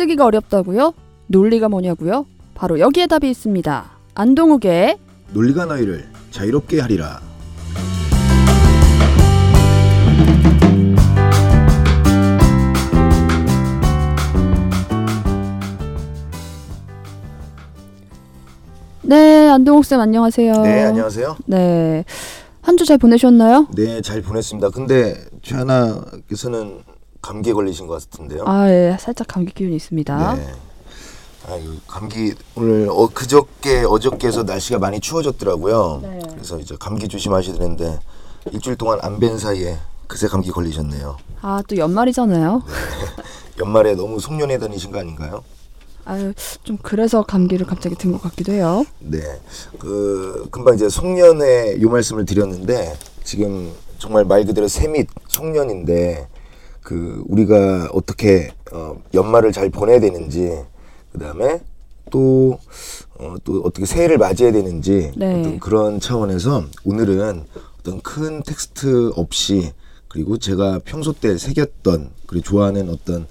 쓰기가 어렵다고요? 논리가 뭐냐고요? 바로 여기에 답이 있습니다. 안동욱의 논리가 너희를 자유롭게 하리라. 네, 안동욱 쌤 안녕하세요. 네, 안녕하세요. 네. 한 주 잘 보내셨나요? 네, 잘 보냈습니다. 근데 최하나께서는 감기에 걸리신 것 같은데요. 아, 예. 살짝 감기 기운이 있습니다. 네. 아유, 감기 오늘 어, 그저께 어저께서 날씨가 많이 추워졌더라고요. 네. 그래서 이제 감기 조심하셔야 되는데 일주일 동안 안 뵌 사이에 그새 감기 걸리셨네요. 아, 또 연말이잖아요. 연말에 너무 송년회 다니신 거 아닌가요? 아유, 좀 그래서 감기를 갑자기 든 것 같기도 해요. 네. 그 금방 이제 송년회 요 말씀을 드렸는데 지금 정말 말 그대로 새밑 송년인데 그 우리가 어떻게 어 연말을 잘 보내야 되는지 그다음에 또 어, 또 어떻게 새해를 맞이해야 되는지 네. 어떤 그런 차원에서 오늘은 어떤 큰 텍스트 없이 그리고 제가 평소 때 새겼던 그리고 좋아하는 어떤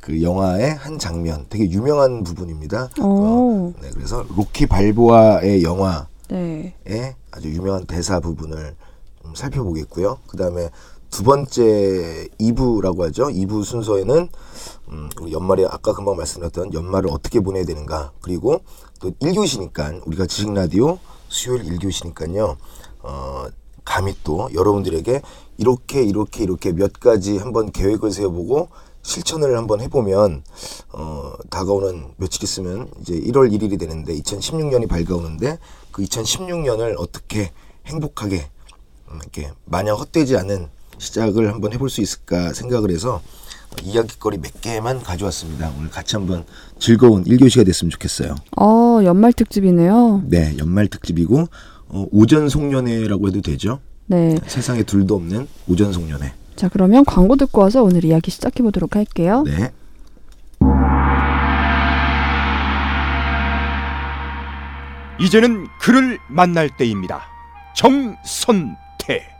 그 영화의 한 장면 되게 유명한 부분입니다. 오. 어, 네, 그래서 로키 발보아의 영화의 네. 아주 유명한 대사 부분을 좀 살펴보겠고요. 그 다음에 두 번째 2부라고 하죠. 2부 순서에는 음, 연말에 아까 금방 말씀드렸던 연말을 어떻게 보내야 되는가 그리고 또 1교시니까 우리가 지식 라디오 수요일 1교시니까요. 어, 감히 또 여러분들에게 이렇게 이렇게 이렇게 몇 가지 한번 계획을 세워보고 실천을 한번 해보면 어, 다가오는 며칠 있으면 이제 1월 1일이 되는데 2016년이 밝아오는데 그 2016년을 어떻게 행복하게 음, 이렇게 마냥 헛되지 않은 시작을 한번 해볼 수 있을까 생각을 해서 이야기거리 몇 개만 가져왔습니다. 오늘 같이 한번 즐거운 1교시가 됐으면 좋겠어요. 어, 연말 특집이네요. 네, 연말 특집이고 어, 오전 송년회라고 해도 되죠. 네. 세상에 둘도 없는 오전 송년회. 자, 그러면 광고 듣고 와서 오늘 이야기 시작해 보도록 할게요. 네. 이제는 그를 만날 때입니다. 정선태.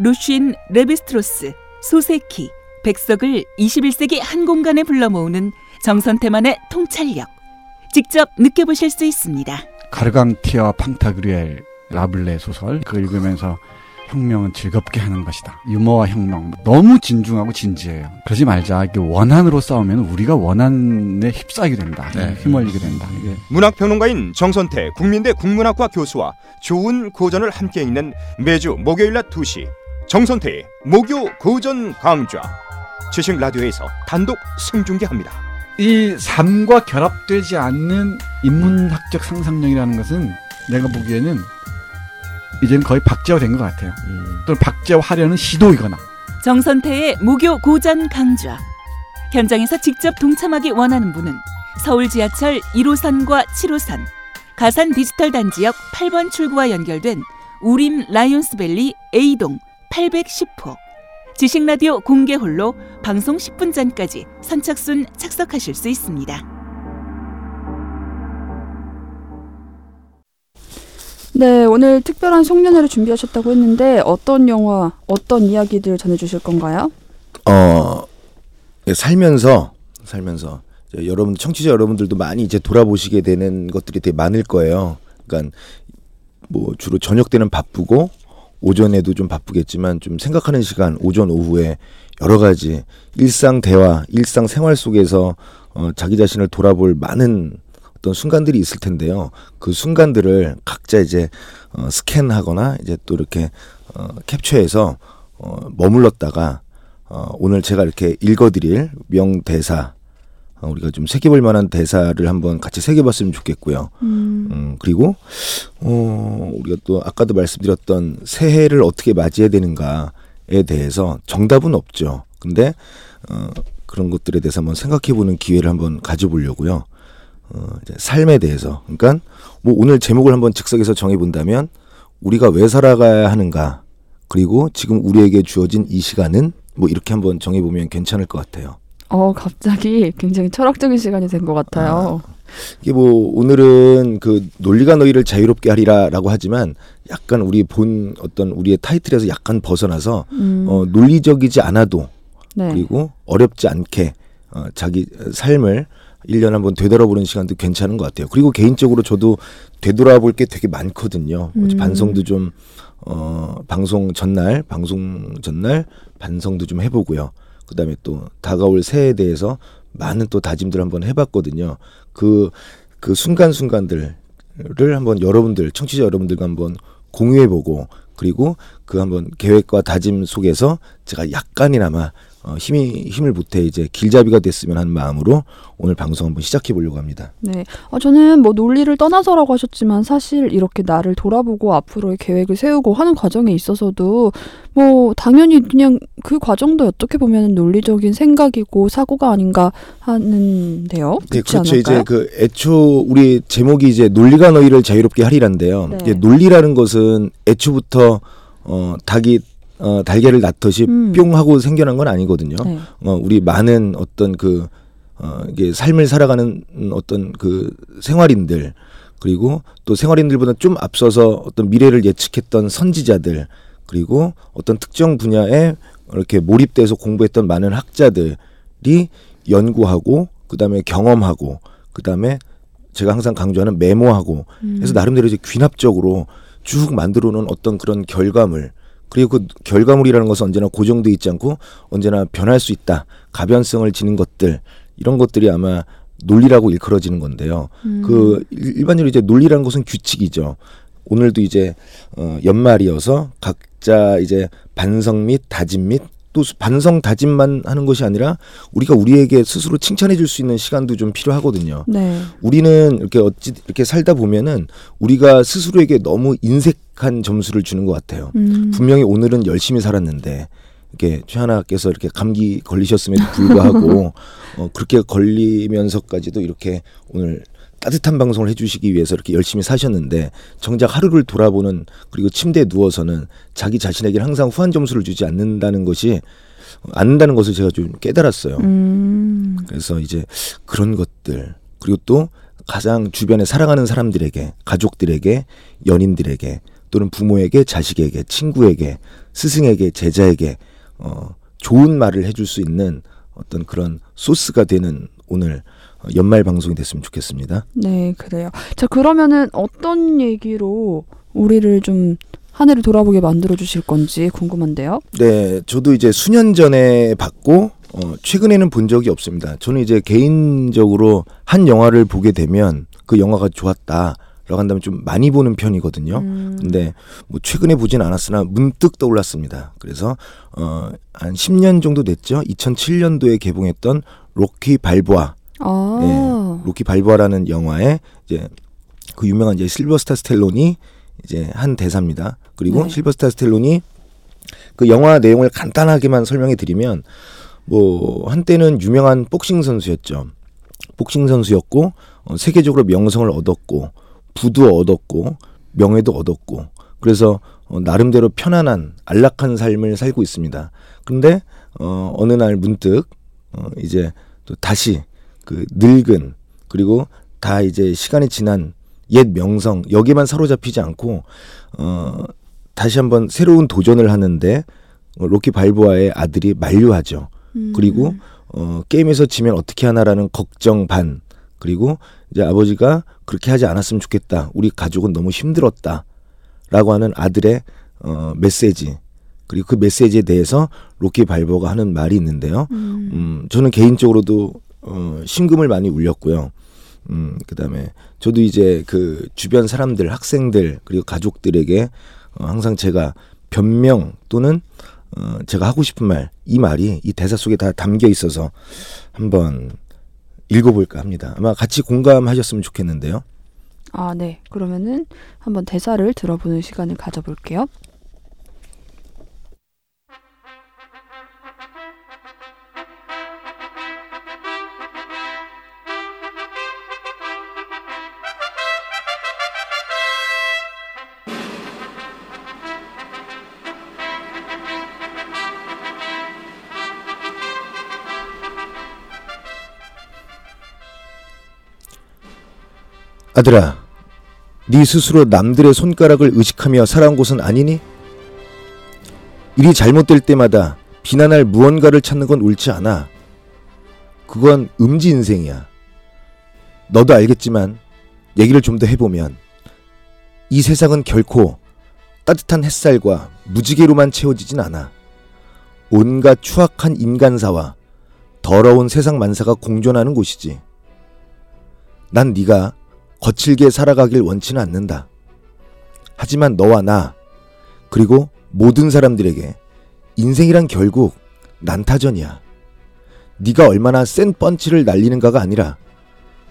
루쉰 레비스트로스, 소세키, 백석을 21세기 한 공간에 불러 모으는 정선태만의 통찰력. 직접 느껴보실 수 있습니다. 가르강티아 팡타그리엘 라블레 소설 그걸 읽으면서 혁명은 즐겁게 하는 것이다. 유머와 혁명 너무 진중하고 진지해요. 그러지 말자. 이게 원한으로 싸우면 우리가 원한에 휩싸이게 된다. 네. 휘말리게 된다. 이게 문학 평론가인 정선태 국민대 국문학과 교수와 좋은 고전을 함께 읽는 매주 목요일 낮 2시 정선태의 목요 고전 강좌 지식 라디오에서 단독 생중계합니다. 이 삶과 결합되지 않는 인문학적 상상력이라는 것은 내가 보기에는 이제는 거의 박제화된 것 같아요. 또는 박제화하려는 시도이거나 정선태의 목요 고전 강좌. 현장에서 직접 동참하기 원하는 분은 서울 지하철 1호선과 7호선, 가산 디지털 단지역 8번 출구와 연결된 우림 라이온스밸리 A동 810호. 지식라디오 공개홀로 방송 10분 전까지 선착순 착석하실 수 있습니다. 네, 오늘 특별한 송년회를 준비하셨다고 했는데 어떤 영화, 어떤 이야기들 전해주실 건가요? 어 살면서 살면서 이제 여러분 청취자 여러분들도 많이 이제 돌아보시게 되는 것들이 되게 많을 거예요. 그러니까 뭐 주로 저녁 때는 바쁘고 오전에도 좀 바쁘겠지만 좀 생각하는 시간 오전 오후에 여러 가지 일상 대화, 일상 생활 속에서 어, 자기 자신을 돌아볼 많은 어떤 순간들이 있을 텐데요. 그 순간들을 각자 이제 어, 스캔하거나 이제 또 이렇게 어, 캡처해서 어, 머물렀다가 어, 오늘 제가 이렇게 읽어드릴 명대사 어, 우리가 좀 새겨볼 만한 대사를 한번 같이 새겨봤으면 좋겠고요. 음, 음, 그리고 어, 우리가 또 아까도 말씀드렸던 새해를 어떻게 맞이해야 되는가에 대해서 정답은 없죠. 근데 어, 그런 것들에 대해서 한번 생각해보는 기회를 한번 가져보려고요. 어, 이제 삶에 대해서. 그러니까 뭐 오늘 제목을 한번 즉석에서 정해본다면 우리가 왜 살아가야 하는가 그리고 지금 우리에게 주어진 이 시간은 뭐 이렇게 한번 정해보면 괜찮을 것 같아요. 어, 갑자기 굉장히 철학적인 시간이 된 것 같아요. 이게 뭐 오늘은 그 논리가 너희를 자유롭게 하리라라고 하지만 약간 우리 본 어떤 우리의 타이틀에서 약간 벗어나서 음, 어 논리적이지 않아도 네. 그리고 어렵지 않게 어, 자기 삶을 1년 한번 되돌아보는 시간도 괜찮은 것 같아요. 그리고 개인적으로 저도 되돌아볼 게 되게 많거든요. 음. 반성도 좀, 어, 방송 전날, 방송 전날 반성도 좀 해보고요. 그 다음에 또 다가올 새해에 대해서 많은 또 다짐들 한번 해봤거든요. 그, 그 순간순간들을 한번 여러분들, 청취자 여러분들과 한번 공유해보고 그리고 그 한번 계획과 다짐 속에서 제가 약간이나마 어, 힘이 힘을 보태 이제 길잡이가 됐으면 하는 마음으로 오늘 방송 한번 시작해 보려고 합니다. 네. 아, 저는 뭐 논리를 떠나서라고 하셨지만 사실 이렇게 나를 돌아보고 앞으로의 계획을 세우고 하는 과정에 있어서도 뭐 당연히 그냥 그 과정도 어떻게 보면 논리적인 생각이고 사고가 아닌가 하는데요. 네, 그렇죠. 않을까요? 이제 그 애초 우리 제목이 이제 논리가 너희를 자유롭게 하리란데요. 네. 논리라는 것은 애초부터 어 닭이 어 달걀을 낳듯이 음. 뿅 하고 생겨난 건 아니거든요. 네. 어, 우리 많은 어떤 그, 어, 이게 삶을 살아가는 어떤 그 생활인들, 그리고 또 생활인들보다 좀 앞서서 어떤 미래를 예측했던 선지자들, 그리고 어떤 특정 분야에 이렇게 몰입돼서 공부했던 많은 학자들이 연구하고, 그 다음에 경험하고, 그 다음에 제가 항상 강조하는 메모하고, 음. 해서 나름대로 이제 귀납적으로 쭉 만들어 놓은 어떤 그런 결과물, 그리고 그 결과물이라는 것은 언제나 고정돼 있지 않고 언제나 변할 수 있다. 가변성을 지닌 것들 이런 것들이 아마 논리라고 일컬어지는 건데요. 음. 그 일- 일반적으로 이제 논리라는 것은 규칙이죠. 오늘도 이제 어 연말이어서 각자 이제 반성 및 다짐 및 또 반성 다짐만 하는 것이 아니라 우리가 우리에게 스스로 칭찬해 줄 수 있는 시간도 좀 필요하거든요. 네. 우리는 이렇게 어찌 이렇게 살다 보면은 우리가 스스로에게 너무 인색한 점수를 주는 것 같아요. 음. 분명히 오늘은 열심히 살았는데 이렇게 최하나께서 이렇게 감기 걸리셨음에도 불구하고 어, 그렇게 걸리면서까지도 이렇게 오늘 따뜻한 방송을 해주시기 위해서 이렇게 열심히 사셨는데 정작 하루를 돌아보는 그리고 침대에 누워서는 자기 자신에게 항상 후한 점수를 주지 않는다는 것이 않는다는 것을 제가 좀 깨달았어요. 음. 그래서 이제 그런 것들 그리고 또 가장 주변에 사랑하는 사람들에게 가족들에게 연인들에게 또는 부모에게 자식에게 친구에게 스승에게 제자에게 어 좋은 말을 해줄 수 있는 어떤 그런 소스가 되는 오늘 연말 방송이 됐으면 좋겠습니다. 네, 그래요. 자, 그러면은 어떤 얘기로 우리를 좀 한 해를 돌아보게 만들어 주실 건지 궁금한데요. 네, 저도 이제 수년 전에 봤고 어, 최근에는 본 적이 없습니다. 저는 이제 개인적으로 한 영화를 보게 되면 그 영화가 좋았다 라고 한다면 좀 많이 보는 편이거든요. 음. 근데 뭐 최근에 보진 않았으나 문득 떠올랐습니다. 그래서 어한 10년 정도 됐죠. 2007년도에 개봉했던 로키 발보아, 아. 예, 로키 발보아라는 영화에 이제 그 유명한 이제 실버스타 스텔론이 이제 한 대사입니다. 그리고 네. 실버스타 스텔론이 그 영화 내용을 간단하게만 설명해 드리면 뭐 한때는 유명한 복싱 선수였죠. 복싱 선수였고 어, 세계적으로 명성을 얻었고 부도 얻었고 명예도 얻었고 그래서 어, 나름대로 편안한 안락한 삶을 살고 있습니다. 근데 어, 어느 날 문득 어, 이제 또 다시 그 늙은 그리고 다 이제 시간이 지난 옛 명성 여기만 사로잡히지 않고 어 다시 한번 새로운 도전을 하는데 어, 로키 발보아의 아들이 만류하죠. 음. 그리고 어 게임에서 지면 어떻게 하나라는 걱정 반 그리고 이제 아버지가 그렇게 하지 않았으면 좋겠다. 우리 가족은 너무 힘들었다 라고 하는 아들의 어 메시지 그리고 그 메시지에 대해서 로키 발보가 하는 말이 있는데요. 음. 음, 저는 개인적으로도 어, 심금을 많이 울렸고요. 음, 그다음에 저도 이제 그 주변 사람들, 학생들 그리고 가족들에게 어, 항상 제가 변명 또는 어, 제가 하고 싶은 말, 이 말이 이 대사 속에 다 담겨 있어서 한번 읽어볼까 합니다. 아마 같이 공감하셨으면 좋겠는데요. 아, 네. 그러면은 한번 대사를 들어보는 시간을 가져볼게요. 아들아, 네 스스로 남들의 손가락을 의식하며 살아온 곳은 아니니? 일이 잘못될 때마다 비난할 무언가를 찾는 건 옳지 않아. 그건 음지 인생이야. 너도 알겠지만 얘기를 좀 더 해보면 이 세상은 결코 따뜻한 햇살과 무지개로만 채워지진 않아. 온갖 추악한 인간사와 더러운 세상 만사가 공존하는 곳이지. 난 네가 거칠게 살아가길 원치는 않는다. 하지만 너와 나 그리고 모든 사람들에게 인생이란 결국 난타전이야. 네가 얼마나 센 펀치를 날리는가가 아니라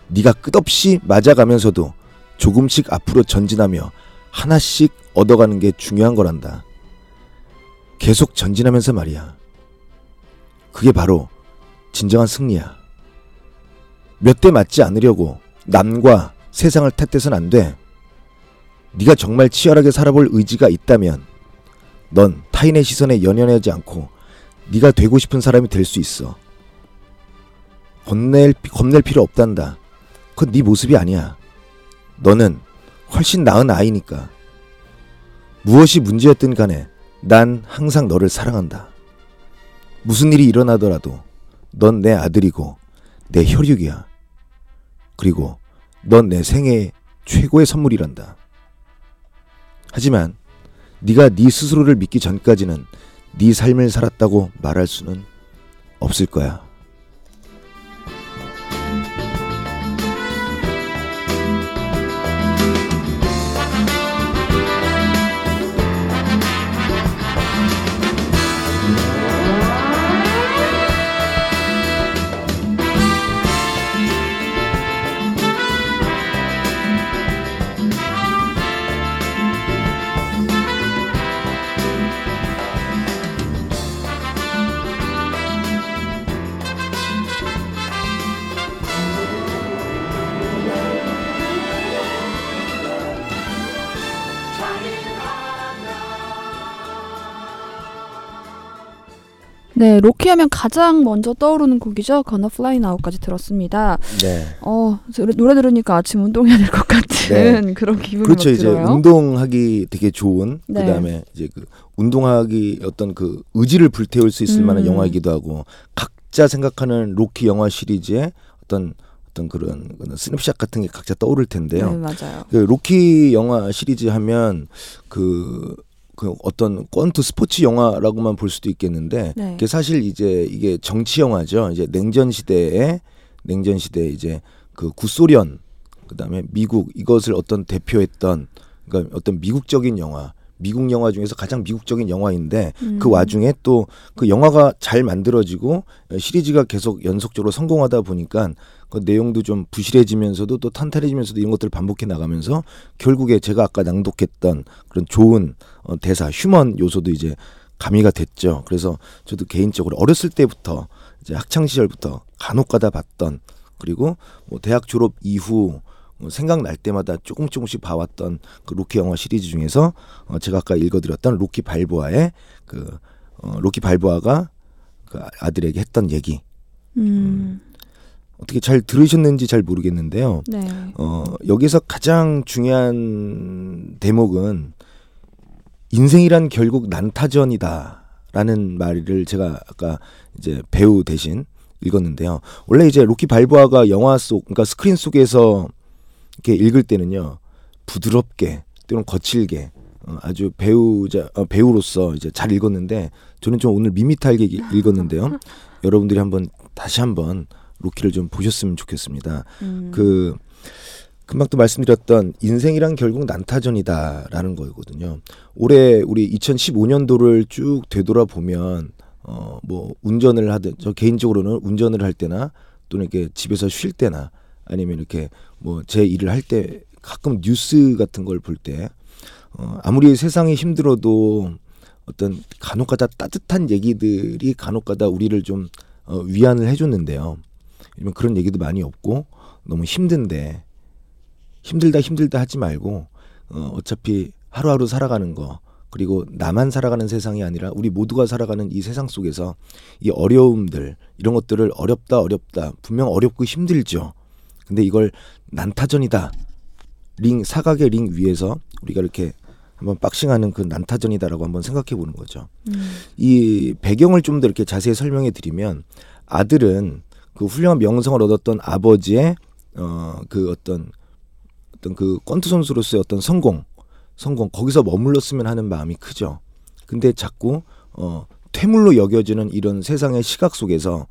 네가 끝없이 맞아가면서도 조금씩 앞으로 전진하며 하나씩 얻어가는 게 중요한 거란다. 계속 전진하면서 말이야. 그게 바로 진정한 승리야. 몇 대 맞지 않으려고 남과 세상을 탓해선 안 돼. 네가 정말 치열하게 살아볼 의지가 있다면 넌 타인의 시선에 연연하지 않고 네가 되고 싶은 사람이 될 수 있어. 겁낼, 겁낼 필요 없단다. 그건 네 모습이 아니야. 너는 훨씬 나은 아이니까. 무엇이 문제였든 간에 난 항상 너를 사랑한다. 무슨 일이 일어나더라도 넌 내 아들이고 내 혈육이야. 그리고 넌 내 생애 최고의 선물이란다. 하지만 네가 네 스스로를 믿기 전까지는 네 삶을 살았다고 말할 수는 없을 거야. 네, 로키 하면 가장 먼저 떠오르는 곡이죠. Gonna Fly Now까지 들었습니다. 네. 어, 저- 노래 들으니까 아침 운동해야 될 것 같은 그런 기분이 그렇죠. 막 이제 들어요. 운동하기 되게 좋은 네. 그다음에 이제 그 운동하기 어떤 그 의지를 불태울 수 있을 음. 만한 영화이기도 하고 각자 생각하는 로키 영화 시리즈의 어떤 어떤 그런 그런 스냅샷 같은 게 각자 떠오를 텐데요. 네, 맞아요. 그 로키 영화 시리즈 하면 그, 그 어떤 권투 스포츠 영화라고만 볼 수도 있겠는데 네. 그게 사실 이제 이게 정치 영화죠. 이제 냉전 시대에 냉전 시대에 이제 그 구소련 그다음에 미국 이것을 어떤 대표했던 그러니까 어떤 미국적인 영화 미국 영화 중에서 가장 미국적인 영화인데 음. 그 와중에 또 그 영화가 잘 만들어지고 시리즈가 계속 연속적으로 성공하다 보니까 그 내용도 좀 부실해지면서도 또 탄탄해지면서도 이런 것들을 반복해 나가면서 결국에 제가 아까 낭독했던 그런 좋은 어, 대사 human 요소도 이제 가미가 됐죠. 그래서 저도 개인적으로 어렸을 때부터 이제 학창 시절부터 간혹가다 봤던 그리고 뭐 대학 졸업 이후 뭐 생각날 때마다 조금 조금씩 봐왔던 그 로키 영화 시리즈 중에서 어 제가 아까 읽어드렸던 로키 발보아의 그 어, 로키 발보아가 그 아들에게 했던 얘기 음. 어떻게 잘 들으셨는지 잘 모르겠는데요. 네. 어, 여기서 가장 중요한 대목은 인생이란 결국 난타전이다라는 말을 제가 아까 이제 배우 대신 읽었는데요. 원래 이제 로키 발보아가 영화 속, 그러니까 스크린 속에서 이렇게 읽을 때는요, 부드럽게 또는 거칠게 어, 아주 배우자 어, 배우로서 이제 잘 읽었는데 저는 좀 오늘 밋밋하게 읽- 읽었는데요. 여러분들이 한번 다시 한번 로키를 좀 보셨으면 좋겠습니다. 음. 그 금방 또 말씀드렸던 인생이란 결국 난타전이다라는 거거든요. 올해 우리 2015년도를 쭉 되돌아보면 어 뭐 운전을 하든 저 개인적으로는 운전을 할 때나 또는 이렇게 집에서 쉴 때나 아니면 이렇게 뭐 제 일을 할 때 가끔 뉴스 같은 걸 볼 때 어 아무리 세상이 힘들어도 어떤 간혹가다 따뜻한 얘기들이 간혹가다 우리를 좀 어, 위안을 해줬는데요. 그런 얘기도 많이 없고 너무 힘든데 힘들다 힘들다 하지 말고 어, 어차피 하루하루 살아가는 거 그리고 나만 살아가는 세상이 아니라 우리 모두가 살아가는 이 세상 속에서 이 어려움들 이런 것들을 어렵다 어렵다 분명 어렵고 힘들죠. 근데 이걸 난타전이다 링 사각의 링 위에서 우리가 이렇게 한번 박싱하는 그 난타전이다라고 한번 생각해 보는 거죠. 음. 이 배경을 좀 더 이렇게 자세히 설명해 드리면 아들은 그 훌륭한 명성을 얻었던 아버지의 어그 어떤 어떤 그 권투 선수로서의 어떤 성공 성공 거기서 머물렀으면 하는 마음이 크죠. 근데 자꾸 어 퇴물로 여겨지는 이런 세상의 시각 속에서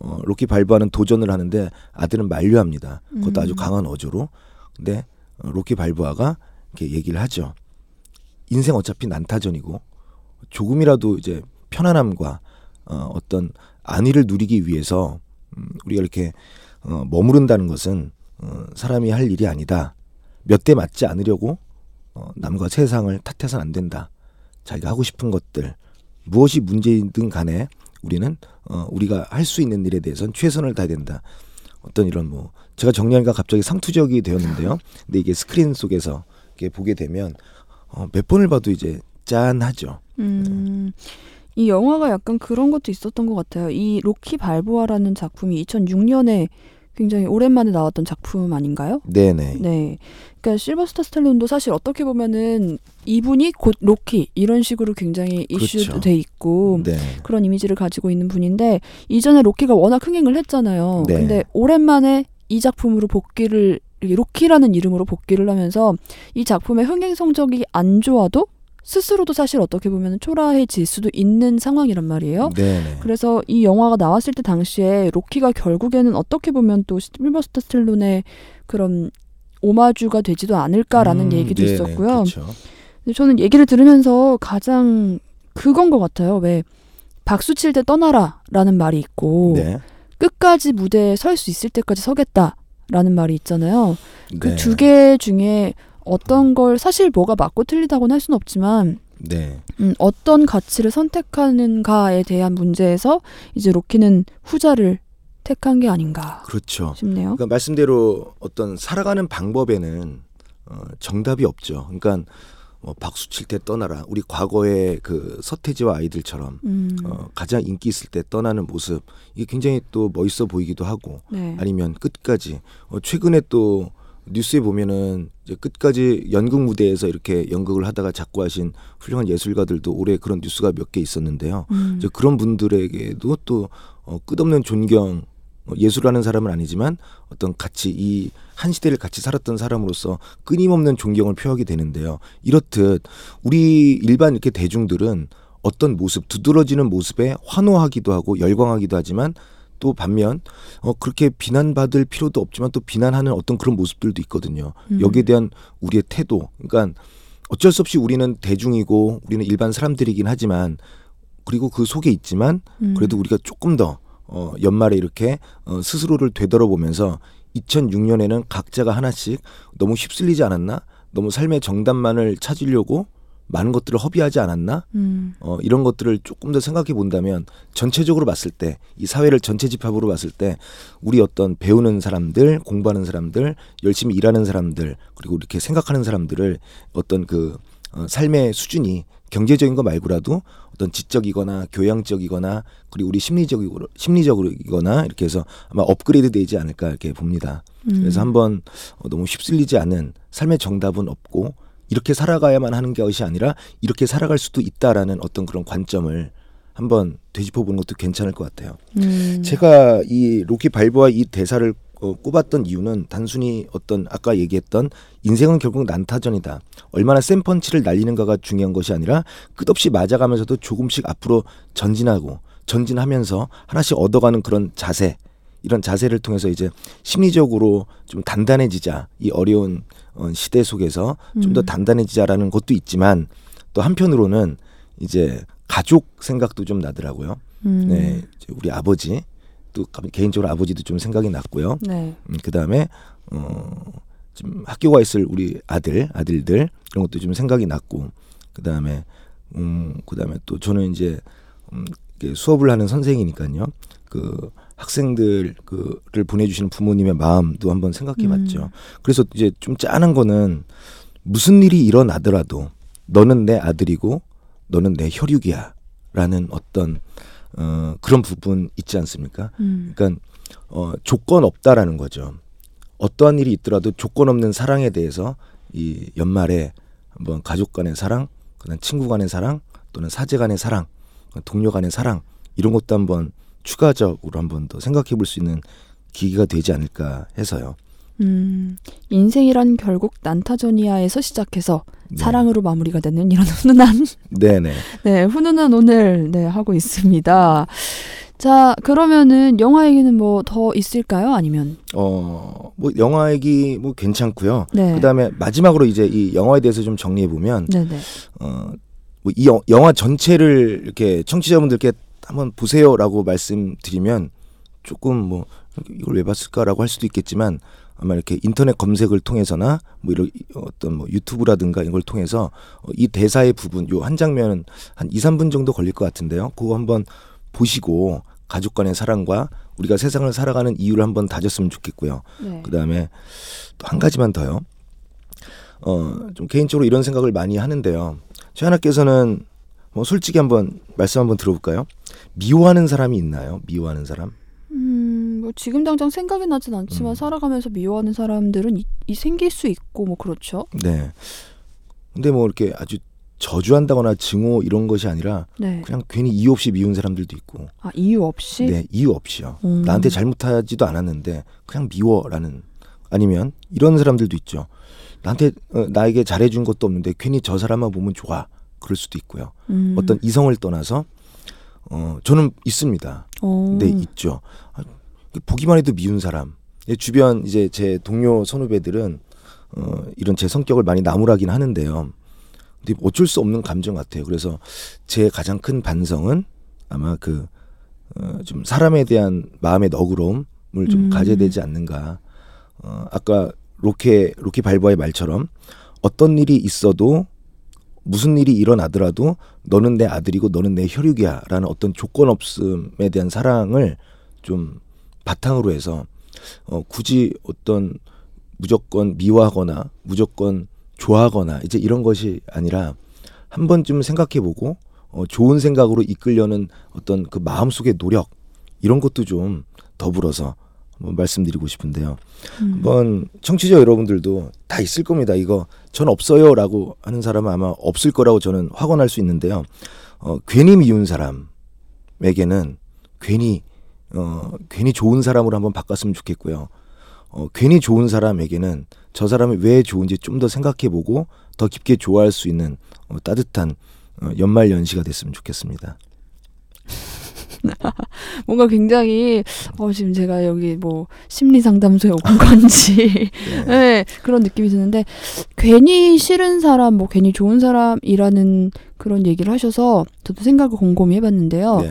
어 로키 발바는 도전을 하는데 아들은 만류합니다. 그것도 아주 음. 강한 어조로. 근데 어, 로키 발바가 이렇게 얘기를 하죠. 인생 어차피 난타전이고 조금이라도 이제 편안함과 어, 어떤 안위를 누리기 위해서 음, 우리가 이렇게 어, 머무른다는 것은 어, 사람이 할 일이 아니다. 몇 대 맞지 않으려고 어, 남과 세상을 탓해서는 안 된다. 자기가 하고 싶은 것들 무엇이 문제이든 간에 우리는 어, 우리가 할 수 있는 일에 대해서는 최선을 다해야 된다. 어떤 이런 뭐 제가 정리하니까 갑자기 상투적이 되었는데요. 근데 이게 스크린 속에서 이렇게 보게 되면 어, 몇 번을 봐도 이제 짠하죠. 음, 이 영화가 약간 그런 것도 있었던 것 같아요. 이 로키 발보아라는 작품이 2006년에 굉장히 오랜만에 나왔던 작품 아닌가요? 네네. 네. 그러니까 실버스타 스텔론도 사실 어떻게 보면은 이분이 곧 로키 이런 식으로 굉장히 그렇죠. 이슈돼 있고 네. 그런 이미지를 가지고 있는 분인데 이전에 로키가 워낙 흥행을 했잖아요. 네. 근데 오랜만에 이 작품으로 복귀를 로키라는 이름으로 복귀를 하면서 이 작품의 흥행 성적이 안 좋아도 스스로도 사실 어떻게 보면 초라해질 수도 있는 상황이란 말이에요. 네네. 그래서 이 영화가 나왔을 때 당시에 로키가 결국에는 어떻게 보면 또 실버스타 스텔론의 그런 오마주가 되지도 않을까라는 음, 얘기도 네네. 있었고요. 근데 저는 얘기를 들으면서 가장 그건 것 같아요. 왜 박수 칠 때 떠나라라는 말이 있고 네. 끝까지 무대에 설 수 있을 때까지 서겠다라는 말이 있잖아요. 그 네. 두개 중에 어떤 걸 사실 뭐가 맞고 틀리다고는 할 수는 없지만 네. 음, 어떤 가치를 선택하는가에 대한 문제에서 이제 로키는 후자를 택한 게 아닌가 그렇죠. 싶네요. 그러니까 말씀대로 어떤 살아가는 방법에는 어, 정답이 없죠. 그러니까 뭐 박수 칠 때 떠나라. 우리 과거의 그 서태지와 아이들처럼 음, 어, 가장 인기 있을 때 떠나는 모습 이게 굉장히 또 멋있어 보이기도 하고 네. 아니면 끝까지 어, 최근에 또 뉴스에 보면은 이제 끝까지 연극 무대에서 이렇게 연극을 하다가 작고 하신 훌륭한 예술가들도 올해 그런 뉴스가 몇 개 있었는데요. 음, 이제 그런 분들에게도 또 어, 끝없는 존경 어, 예술하는 사람은 아니지만 어떤 같이 이 한 시대를 같이 살았던 사람으로서 끊임없는 존경을 표하게 되는데요. 이렇듯 우리 일반 이렇게 대중들은 어떤 모습 두드러지는 모습에 환호하기도 하고 열광하기도 하지만 또 반면 어 그렇게 비난받을 필요도 없지만 또 비난하는 어떤 그런 모습들도 있거든요. 음. 여기에 대한 우리의 태도. 그러니까 어쩔 수 없이 우리는 대중이고 우리는 일반 사람들이긴 하지만 그리고 그 속에 있지만 음, 그래도 우리가 조금 더 어, 연말에 이렇게 어, 스스로를 되돌아보면서 2006년에는 각자가 하나씩 너무 휩쓸리지 않았나? 너무 삶의 정답만을 찾으려고 많은 것들을 허비하지 않았나? 음, 어, 이런 것들을 조금 더 생각해 본다면 전체적으로 봤을 때 이 사회를 전체 집합으로 봤을 때 우리 어떤 배우는 사람들, 공부하는 사람들, 열심히 일하는 사람들 그리고 이렇게 생각하는 사람들을 어떤 그 어, 삶의 수준이 경제적인 거 말고라도 어떤 지적이거나 교양적이거나 그리고 우리 심리적이고 심리적이거나 이렇게 해서 아마 업그레이드 되지 않을까 이렇게 봅니다. 음. 그래서 한번 어, 너무 휩쓸리지 않은 삶의 정답은 없고 이렇게 살아가야만 하는 것이 아니라 이렇게 살아갈 수도 있다라는 어떤 그런 관점을 한번 되짚어보는 것도 괜찮을 것 같아요. 음, 제가 이 로키 발보와 이 대사를 어, 꼽았던 이유는 단순히 어떤 아까 얘기했던 인생은 결국 난타전이다. 얼마나 센 펀치를 날리는가가 중요한 것이 아니라 끝없이 맞아가면서도 조금씩 앞으로 전진하고 전진하면서 하나씩 얻어가는 그런 자세 이런 자세를 통해서 이제 심리적으로 좀 단단해지자 이 어려운 어, 시대 속에서 좀더 음. 단단해지자라는 것도 있지만 또 한편으로는 이제 가족 생각도 좀 나더라고요. 음, 네, 우리 아버지 또 가- 개인적으로 아버지도 좀 생각이 났고요. 네. 음, 그 다음에 어좀 학교가 있을 우리 아들 아들들 이런 것도 좀 생각이 났고 그 다음에 음그 다음에 또 저는 이제 음 수업을 하는 선생이니까요. 그 학생들 그를 보내주시는 부모님의 마음도 한번 생각해봤죠. 음. 그래서 이제 좀 짠한 거는 무슨 일이 일어나더라도 너는 내 아들이고 너는 내 혈육이야라는 어떤 어 그런 부분 있지 않습니까? 음, 그러니까 어 조건 없다라는 거죠. 어떠한 일이 있더라도 조건 없는 사랑에 대해서 이 연말에 한번 가족 간의 사랑, 그다음 친구 간의 사랑, 또는 사제 간의 사랑, 동료 간의 사랑 이런 것도 한번 추가적으로 한 번 더 생각해 볼 수 있는 기기가 되지 않을까 해서요. 음, 인생이란 결국 난타전이야에서 시작해서 네. 사랑으로 마무리가 되는 이런 훈훈한 네네. 네 훈훈한 오늘 네 하고 있습니다. 자 그러면은 영화 얘기는 뭐 더 있을까요? 아니면 어, 뭐 영화 얘기 뭐 괜찮고요. 네 그다음에 마지막으로 이제 이 영화에 대해서 좀 정리해 보면 네네 어, 뭐 이 영화 전체를 이렇게 청취자분들께 한번 보세요라고 말씀드리면 조금 뭐 이걸 왜 봤을까라고 할 수도 있겠지만 아마 이렇게 인터넷 검색을 통해서나 뭐 이런 어떤 뭐 유튜브라든가 이런 걸 통해서 어, 이 대사의 부분 요 한 장면은 한 2, 3분 정도 걸릴 것 같은데요. 그거 한번 보시고 가족 간의 사랑과 우리가 세상을 살아가는 이유를 한번 다졌으면 좋겠고요. 네. 그다음에 또 한 가지만 더요. 어, 좀 개인적으로 이런 생각을 많이 하는데요. 최하나께서는 뭐 솔직히 한번 말씀 한번 들어볼까요? 미워하는 사람이 있나요? 미워하는 사람? 음, 뭐 지금 당장 생각이 나진 않지만 음. 살아가면서 미워하는 사람들은 이, 이 생길 수 있고 뭐 그렇죠. 네. 근데 뭐 이렇게 아주 저주한다거나 증오 이런 것이 아니라 네. 그냥 괜히 이유 없이 미운 사람들도 있고. 아 이유 없이. 네, 이유 없이요. 음. 나한테 잘못하지도 않았는데 그냥 미워라는 아니면 이런 사람들도 있죠. 나한테 어, 나에게 잘해준 것도 없는데 괜히 저 사람만 보면 좋아. 그럴 수도 있고요. 음. 어떤 이성을 떠나서 어 저는 있습니다. 어. 네 있죠. 아, 보기만 해도 미운 사람. 예, 주변 이제 제 동료 선후배들은 어 이런 제 성격을 많이 나무라긴 하는데요. 근데 어쩔 수 없는 감정 같아요. 그래서 제 가장 큰 반성은 아마 그 어, 좀 사람에 대한 마음의 너그러움을 좀 음. 가져야 되지 않는가. 어, 아까 로케 로키 발바의 말처럼 어떤 일이 있어도 무슨 일이 일어나더라도 너는 내 아들이고 너는 내 혈육이야라는 어떤 조건 없음에 대한 사랑을 좀 바탕으로 해서 어, 굳이 어떤 무조건 미워하거나 무조건 좋아하거나 이제 이런 것이 아니라 한 번쯤 생각해보고 어, 좋은 생각으로 이끌려는 어떤 그 마음속의 노력 이런 것도 좀 더불어서 말씀드리고 싶은데요. 음. 한번 청취자 여러분들도 다 있을 겁니다. 이거 전 없어요라고 하는 사람은 아마 없을 거라고 저는 확언할 수 있는데요. 어, 괜히 미운 사람에게는 괜히 어, 괜히 좋은 사람으로 한번 바꿨으면 좋겠고요. 어, 괜히 좋은 사람에게는 저 사람이 왜 좋은지 좀 더 생각해보고 더 깊게 좋아할 수 있는 어, 따뜻한 어, 연말 연시가 됐으면 좋겠습니다. 뭔가 굉장히 어 지금 제가 여기 뭐 심리 상담소에 온 건지 네. 네, 그런 느낌이 드는데 괜히 싫은 사람 뭐 괜히 좋은 사람이라는 그런 얘기를 하셔서 저도 생각을 곰곰이 해봤는데요. 네.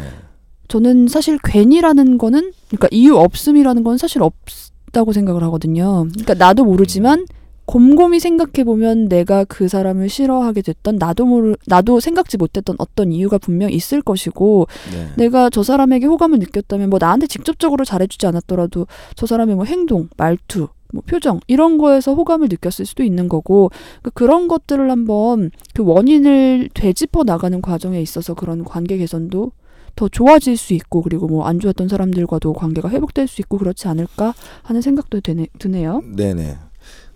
저는 사실 괜히라는 거는 그러니까 이유 없음이라는 건 사실 없다고 생각을 하거든요. 그러니까 나도 모르지만 곰곰이 생각해 보면 내가 그 사람을 싫어하게 됐던 나도 모르 나도 생각지 못했던 어떤 이유가 분명 있을 것이고 네. 내가 저 사람에게 호감을 느꼈다면 뭐 나한테 직접적으로 잘해주지 않았더라도 저 사람의 뭐 행동, 말투, 뭐 표정 이런 거에서 호감을 느꼈을 수도 있는 거고 그 그런 것들을 한번 그 원인을 되짚어 나가는 과정에 있어서 그런 관계 개선도 더 좋아질 수 있고 그리고 뭐 안 좋았던 사람들과도 관계가 회복될 수 있고 그렇지 않을까 하는 생각도 드네, 드네요. 네네.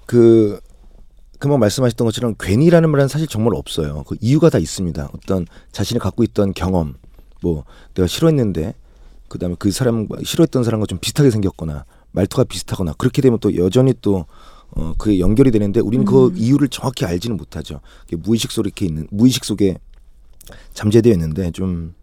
그 금방 말씀하셨던 것처럼 괜히라는 말은 사실 정말 없어요. 그 이유가 다 있습니다. 어떤 자신이 갖고 있던 경험, 뭐 내가 싫어했는데 그다음에 그 사람 싫어했던 사람과 좀 비슷하게 생겼거나 말투가 비슷하거나 그렇게 되면 또 여전히 또 어, 그게 연결이 되는데 우리는 그 음. 이유를 정확히 알지는 못하죠. 무의식 속에 이렇게 있는 무의식 속에 잠재되어 있는데 좀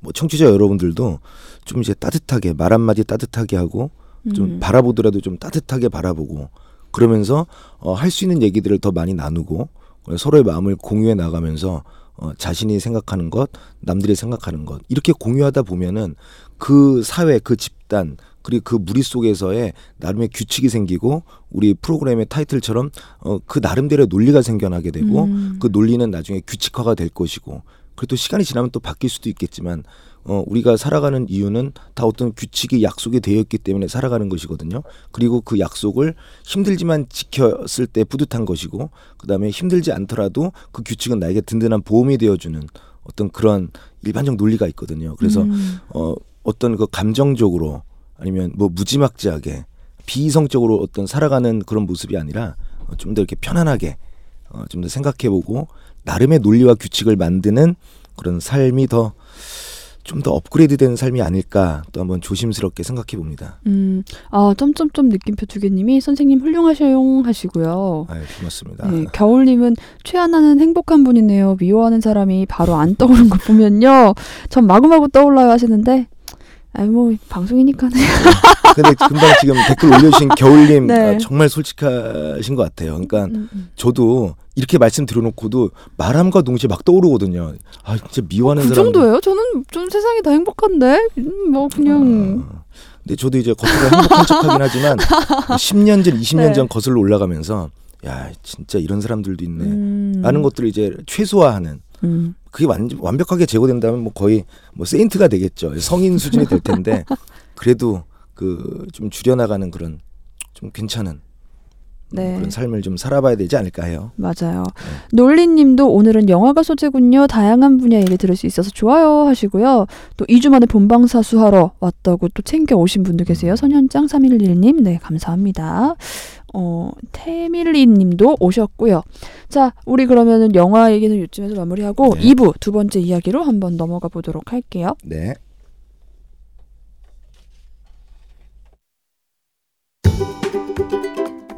뭐 청취자 여러분들도 좀 이제 따뜻하게 말 한마디 따뜻하게 하고 좀 음. 바라보더라도 좀 따뜻하게 바라보고 그러면서 어, 할 수 있는 얘기들을 더 많이 나누고 어, 서로의 마음을 공유해 나가면서 어, 자신이 생각하는 것, 남들이 생각하는 것 이렇게 공유하다 보면은 그 사회, 그 집단 그리고 그 무리 속에서의 나름의 규칙이 생기고 우리 프로그램의 타이틀처럼 어, 그 나름대로의 논리가 생겨나게 되고 음. 그 논리는 나중에 규칙화가 될 것이고 그리고 또 시간이 지나면 또 바뀔 수도 있겠지만 어, 우리가 살아가는 이유는 다 어떤 규칙이 약속이 되어 있기 때문에 살아가는 것이거든요. 그리고 그 약속을 힘들지만 지켰을 때 뿌듯한 것이고 그 다음에 힘들지 않더라도 그 규칙은 나에게 든든한 보험이 되어주는 어떤 그런 일반적 논리가 있거든요. 그래서 음. 어, 어떤 그 감정적으로 아니면 뭐 무지막지하게 비이성적으로 어떤 살아가는 그런 모습이 아니라 어, 좀더 이렇게 편안하게 어, 좀 더 생각해보고 나름의 논리와 규칙을 만드는 그런 삶이 더 좀더 업그레이드 된 삶이 아닐까 또 한번 조심스럽게 생각해 봅니다. 음, 아, 점점점 느낌표 두 개님이 선생님 훌륭하셔용 하시고요. 아유, 고맙습니다. 네, 겨울님은 최하나는 행복한 분이네요. 미워하는 사람이 바로 안 떠오른 거 보면요. 전 마구마구 떠올라요 하시는데, 아이 뭐 방송이니까는. 근데 금방 지금 댓글 올려주신 겨울님 네. 아, 정말 솔직하신 것 같아요. 그러니까 음, 음. 저도 이렇게 말씀 드려놓고도 말함과 동시에 막 떠오르거든요. 아 진짜 미워하는 그 사람. 정도예요? 저는 좀 세상이 다 행복한데, 음, 뭐 그냥. 어, 근데 저도 이제 겉으로 행복한 척하긴 하지만 10년 전, 20년 네. 전 거슬러 올라가면서 야 진짜 이런 사람들도 있네. 음, 라는 것들을 이제 최소화하는 음. 그게 완, 완벽하게 제거된다면 뭐 거의 뭐 세인트가 되겠죠. 성인 수준이 될 텐데 그래도 그 좀 줄여나가는 그런 좀 괜찮은 음, 네. 그런 삶을 좀 살아봐야 되지 않을까 해요. 맞아요. 놀리님도 오늘은 영화가 소재군요. 다양한 분야 얘기 들을 수 있어서 좋아요 하시고요. 또 2주 만에 본방사수하러 왔다고 또 챙겨 오신 분도 계세요. 선현장 311님, 네 감사합니다. 어 태밀리 님도 오셨고요. 자, 우리 그러면은 영화 얘기는 요쯤에서 마무리하고 네. 2부 두 번째 이야기로 한번 넘어가 보도록 할게요. 네.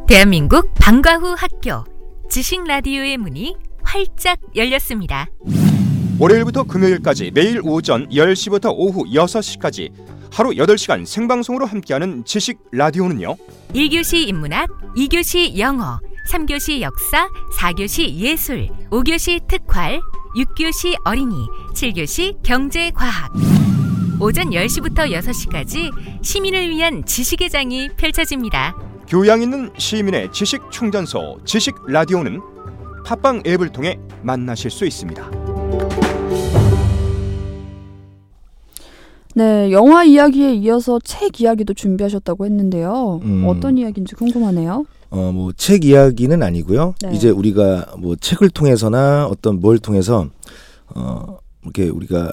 대한민국 방과 후 학교 지식 라디오의 문이 활짝 열렸습니다. 월요일부터 금요일까지 매일 오전 10시부터 오후 6시까지 하루 8시간 생방송으로 함께하는 지식 라디오는요. 1교시 인문학, 2교시 영어, 3교시 역사, 4교시 예술, 5교시 특활, 6교시 어린이, 7교시 경제과학. 오전 10시부터 6시까지 시민을 위한 지식의 장이 펼쳐집니다. 교양 있는 시민의 지식 충전소 지식 라디오는 팟빵 앱을 통해 만나실 수 있습니다. 네, 영화 이야기에 이어서 책 이야기도 준비하셨다고 했는데요. 음. 어떤 이야기인지 궁금하네요. 어 뭐 책 이야기는 아니고요. 네. 이제 우리가 뭐 책을 통해서나 어떤 뭘 통해서 어 이렇게 우리가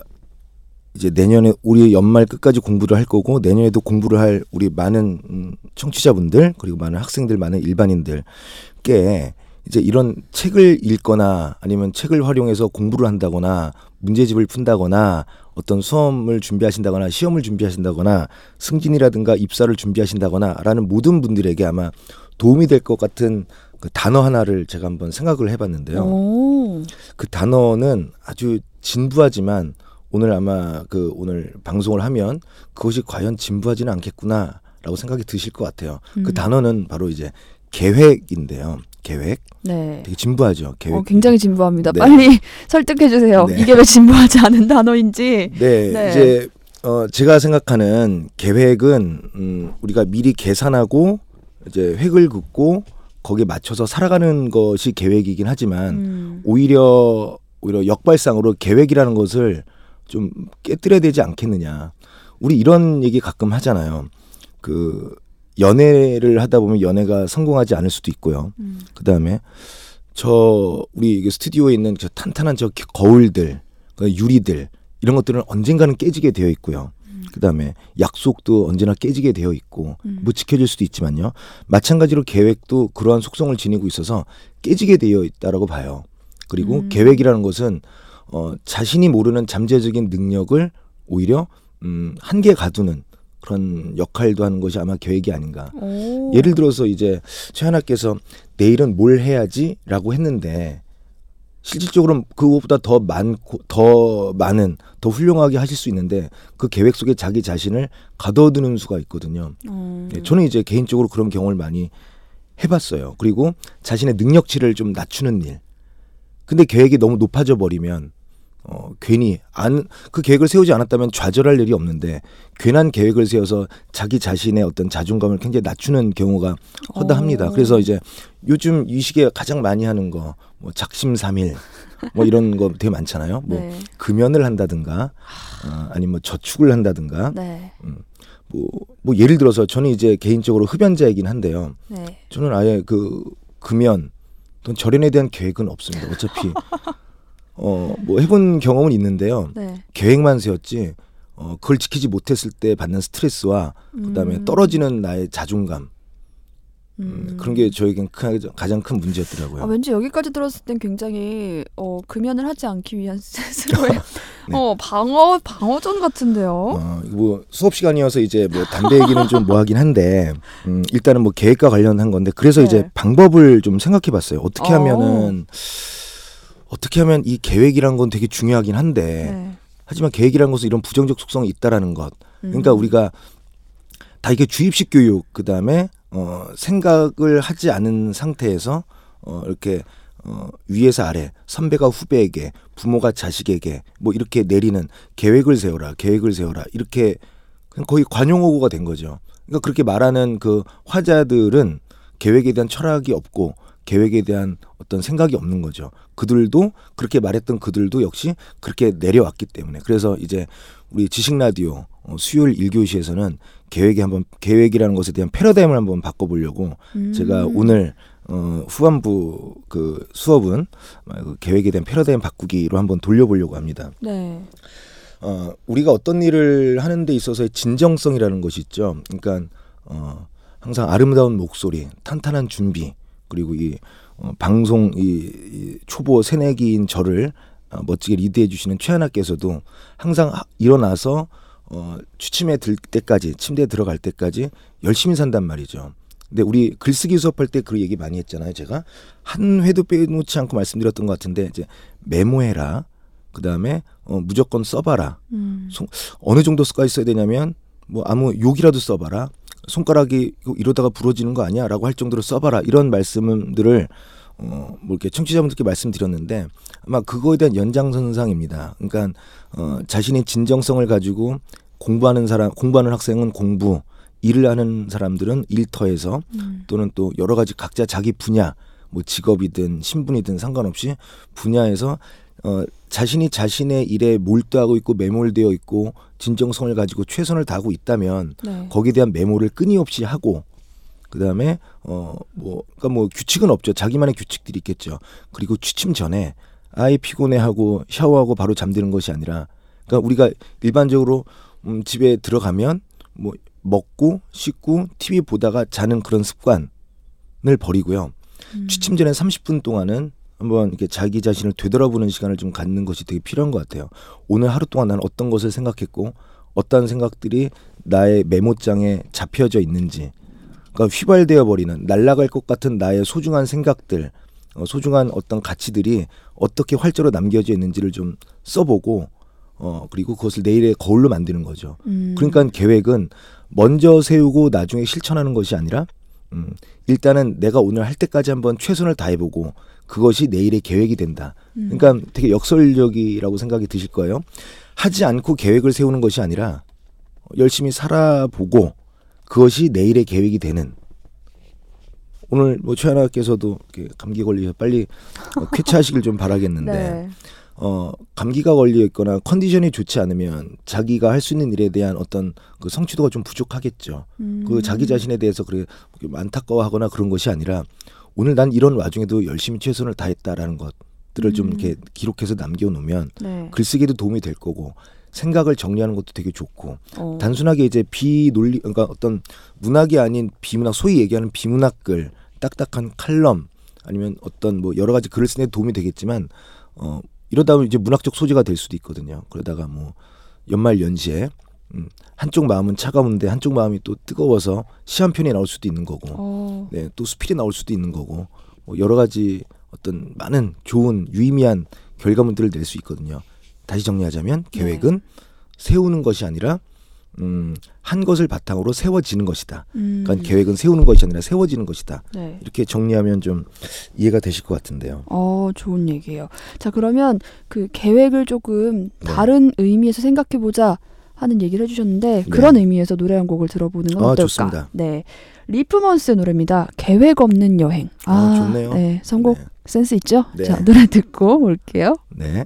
이제 내년에 우리 연말 끝까지 공부를 할 거고 내년에도 공부를 할 우리 많은 음, 청취자분들 그리고 많은 학생들 많은 일반인들께 이제 이런 책을 읽거나 아니면 책을 활용해서 공부를 한다거나 문제집을 푼다거나 어떤 수험을 준비하신다거나 시험을 준비하신다거나 승진이라든가 입사를 준비하신다거나라는 모든 분들에게 아마 도움이 될 것 같은 그 단어 하나를 제가 한번 생각을 해봤는데요. 오. 그 단어는 아주 진부하지만 오늘 아마 그 오늘 방송을 하면 그것이 과연 진부하지는 않겠구나라고 생각이 드실 것 같아요. 그 음. 단어는 바로 이제 계획인데요. 계획. 네. 되게 진부하죠. 계획. 어, 굉장히 진부합니다. 네. 빨리 설득해 주세요. 네. 이게 왜 진부하지 않은 단어인지. 네, 네. 이제 어 제가 생각하는 계획은 음 우리가 미리 계산하고 이제 획을 긋고 거기에 맞춰서 살아가는 것이 계획이긴 하지만 음. 오히려 오히려 역발상으로 계획이라는 것을 좀 깨뜨려야 되지 않겠느냐. 우리 이런 얘기 가끔 하잖아요. 그 연애를 하다 보면 연애가 성공하지 않을 수도 있고요. 음. 그 다음에 저 우리 스튜디오에 있는 저 탄탄한 저 거울들, 그 유리들 이런 것들은 언젠가는 깨지게 되어 있고요. 그 다음에 약속도 언제나 깨지게 되어 있고 음. 못 지켜질 수도 있지만요. 마찬가지로 계획도 그러한 속성을 지니고 있어서 깨지게 되어 있다라고 봐요. 그리고 음. 계획이라는 것은 어, 자신이 모르는 잠재적인 능력을 오히려 음, 한계 가두는 그런 역할도 하는 것이 아마 계획이 아닌가. 오. 예를 들어서 이제 최하나께서 내일은 뭘 해야지라고 했는데 실질적으로 그것보다 더 많고 더 많은 더 훌륭하게 하실 수 있는데 그 계획 속에 자기 자신을 가둬두는 수가 있거든요. 어. 네, 저는 이제 개인적으로 그런 경험을 많이 해봤어요. 그리고 자신의 능력치를 좀 낮추는 일. 근데 계획이 너무 높아져 버리면 어, 괜히 안 그 계획을 세우지 않았다면 좌절할 일이 없는데 괜한 계획을 세워서 자기 자신의 어떤 자존감을 굉장히 낮추는 경우가 허다합니다. 어. 그래서 이제 요즘 이 시기에 가장 많이 하는 거 뭐 작심삼일 뭐 이런 거 되게 많잖아요. 뭐 네. 금연을 한다든가 어, 아니면 뭐 저축을 한다든가 네. 뭐, 뭐 예를 들어서 저는 이제 개인적으로 흡연자이긴 한데요. 네. 저는 아예 그 금연 또 절연에 대한 계획은 없습니다. 어차피 어 뭐 해본 경험은 있는데요. 네. 계획만 세웠지 어 그걸 지키지 못했을 때 받는 스트레스와 그다음에 음. 떨어지는 나의 자존감 음, 음. 그런 게 저에겐 큰- 가장 큰 문제였더라고요. 아, 왠지 여기까지 들었을 땐 굉장히 어, 금연을 하지 않기 위한 스스로의 네. 어, 방어 방어전 같은데요. 어, 뭐 수업 시간이어서 이제 뭐 담배 얘기는 좀 뭐하긴 한데 음, 일단은 뭐 계획과 관련한 건데 그래서 네. 이제 방법을 좀 생각해봤어요. 어떻게 어. 하면은 어 떻게 하면 이 계획이란 건 되게 중요하긴 한데 네. 하지만 계획이라는 것은 이런 부정적 속성이 있다라는 것. 그러니까 음. 우리가 다 이게 주입식 교육 그 다음에 어, 생각을 하지 않은 상태에서 어, 이렇게 어, 위에서 아래 선배가 후배에게 부모가 자식에게 뭐 이렇게 내리는 계획을 세워라 계획을 세워라 이렇게 거의 관용어구가 된 거죠. 그러니까 그렇게 말하는 그 화자들은 계획에 대한 철학이 없고 계획에 대한 어떤 생각이 없는 거죠. 그들도 그렇게 말했던 그들도 역시 그렇게 내려왔기 때문에 그래서 이제 우리 지식 라디오 어, 수요일 1교시에서는 계획에 한번 계획이라는 것에 대한 패러다임을 한번 바꿔 보려고 음. 제가 오늘 어, 후반부 그 수업은 그 계획에 대한 패러다임 바꾸기로 한번 돌려보려고 합니다. 네. 어, 우리가 어떤 일을 하는 데 있어서의 진정성이라는 것이 있죠. 그러니까 어, 항상 아름다운 목소리, 탄탄한 준비, 그리고 이 어, 방송 이, 이 초보 새내기인 저를 어, 멋지게 리드해 주시는 최하나께서도 항상 하- 일어나서 어, 취침에 들 때까지 침대에 들어갈 때까지 열심히 산단 말이죠. 근데 우리 글쓰기 수업할 때 그 얘기 많이 했잖아요. 제가 한 회도 빼놓지 않고 말씀드렸던 것 같은데 이제 메모해라. 그 다음에 어, 무조건 써봐라. 음. 어느 정도까지 써야 되냐면 뭐 아무 욕이라도 써봐라. 손가락이 이러다가 부러지는 거 아니야 라고 할 정도로 써봐라. 이런 말씀들을 어 뭐 이렇게 청취자분들께 말씀드렸는데 아마 그거에 대한 연장선상입니다. 그러니까 어 자신의 진정성을 가지고 공부하는 사람 공부하는 학생은 공부 일을 하는 사람들은 일터에서 음. 또는 또 여러 가지 각자 자기 분야 뭐 직업이든 신분이든 상관없이 분야에서 어 자신이 자신의 일에 몰두하고 있고 매몰되어 있고 진정성을 가지고 최선을 다하고 있다면 네. 거기에 대한 메모를 끊임없이 하고 그다음에 어뭐 그러니까 뭐 규칙은 없죠. 자기만의 규칙들이 있겠죠. 그리고 취침 전에 아이 피곤해하고 샤워하고 바로 잠드는 것이 아니라 그러니까 우리가 일반적으로 음 집에 들어가면 뭐 먹고 씻고 TV 보다가 자는 그런 습관을 버리고요. 음. 취침 전에 30분 동안은 한번 이렇게 자기 자신을 되돌아보는 시간을 좀 갖는 것이 되게 필요한 것 같아요. 오늘 하루 동안 나는 어떤 것을 생각했고 어떤 생각들이 나의 메모장에 잡혀져 있는지 그러니까 휘발되어 버리는 날아갈 것 같은 나의 소중한 생각들 어, 소중한 어떤 가치들이 어떻게 활자로 남겨져 있는지를 좀 써보고 어 그리고 그것을 내일의 거울로 만드는 거죠. 음. 그러니까 계획은 먼저 세우고 나중에 실천하는 것이 아니라 음, 일단은 내가 오늘 할 때까지 한번 최선을 다해보고 그것이 내일의 계획이 된다. 음. 그러니까 되게 역설적이라고 생각이 드실 거예요. 하지 않고 계획을 세우는 것이 아니라 열심히 살아보고 그것이 내일의 계획이 되는. 오늘 뭐 최하나께서도 감기 걸리셔 빨리 어, 쾌차하시길 좀 바라겠는데 네. 어, 감기가 걸려 있거나 컨디션이 좋지 않으면 자기가 할 수 있는 일에 대한 어떤 그 성취도가 좀 부족하겠죠. 음. 그 자기 자신에 대해서 그래 안타까워하거나 그런 것이 아니라 오늘 난 이런 와중에도 열심히 최선을 다했다라는 것들을 좀 음. 이렇게 기록해서 남겨놓으면 네. 글쓰기에도 도움이 될 거고 생각을 정리하는 것도 되게 좋고 어. 단순하게 이제 비논리 그러니까 어떤 문학이 아닌 비문학 소위 얘기하는 비문학 글 딱딱한 칼럼 아니면 어떤 뭐 여러 가지 글을 쓰는 데 도움이 되겠지만 어 이러다 보면 이제 문학적 소지가 될 수도 있거든요. 그러다가 뭐 연말 연시에 음, 한쪽 마음은 차가운데 한쪽 마음이 또 뜨거워서 시 한 편이 나올 수도 있는 거고 어. 네, 또 수필이 나올 수도 있는 거고 뭐 여러 가지 어떤 많은 좋은 유의미한 결과물들을 낼 수 있거든요. 다시 정리하자면 계획은 세우는 것이 아니라 음, 한 것을 바탕으로 세워지는 것이다. 음. 그러니까 계획은 세우는 것이 아니라 세워지는 것이다. 네. 이렇게 정리하면 좀 이해가 되실 것 같은데요. 어, 좋은 얘기예요. 자, 그러면 그 계획을 조금 네. 다른 의미에서 생각해 보자 하는 얘기를 해주셨는데 네. 그런 의미에서 노래 한 곡을 들어보는 건 아, 어떨까? 좋습니다. 네, 리프먼스의 노래입니다. 계획 없는 여행. 아, 좋네요. 네, 선곡 네. 센스 있죠? 네. 자, 노래 듣고 올게요. 네.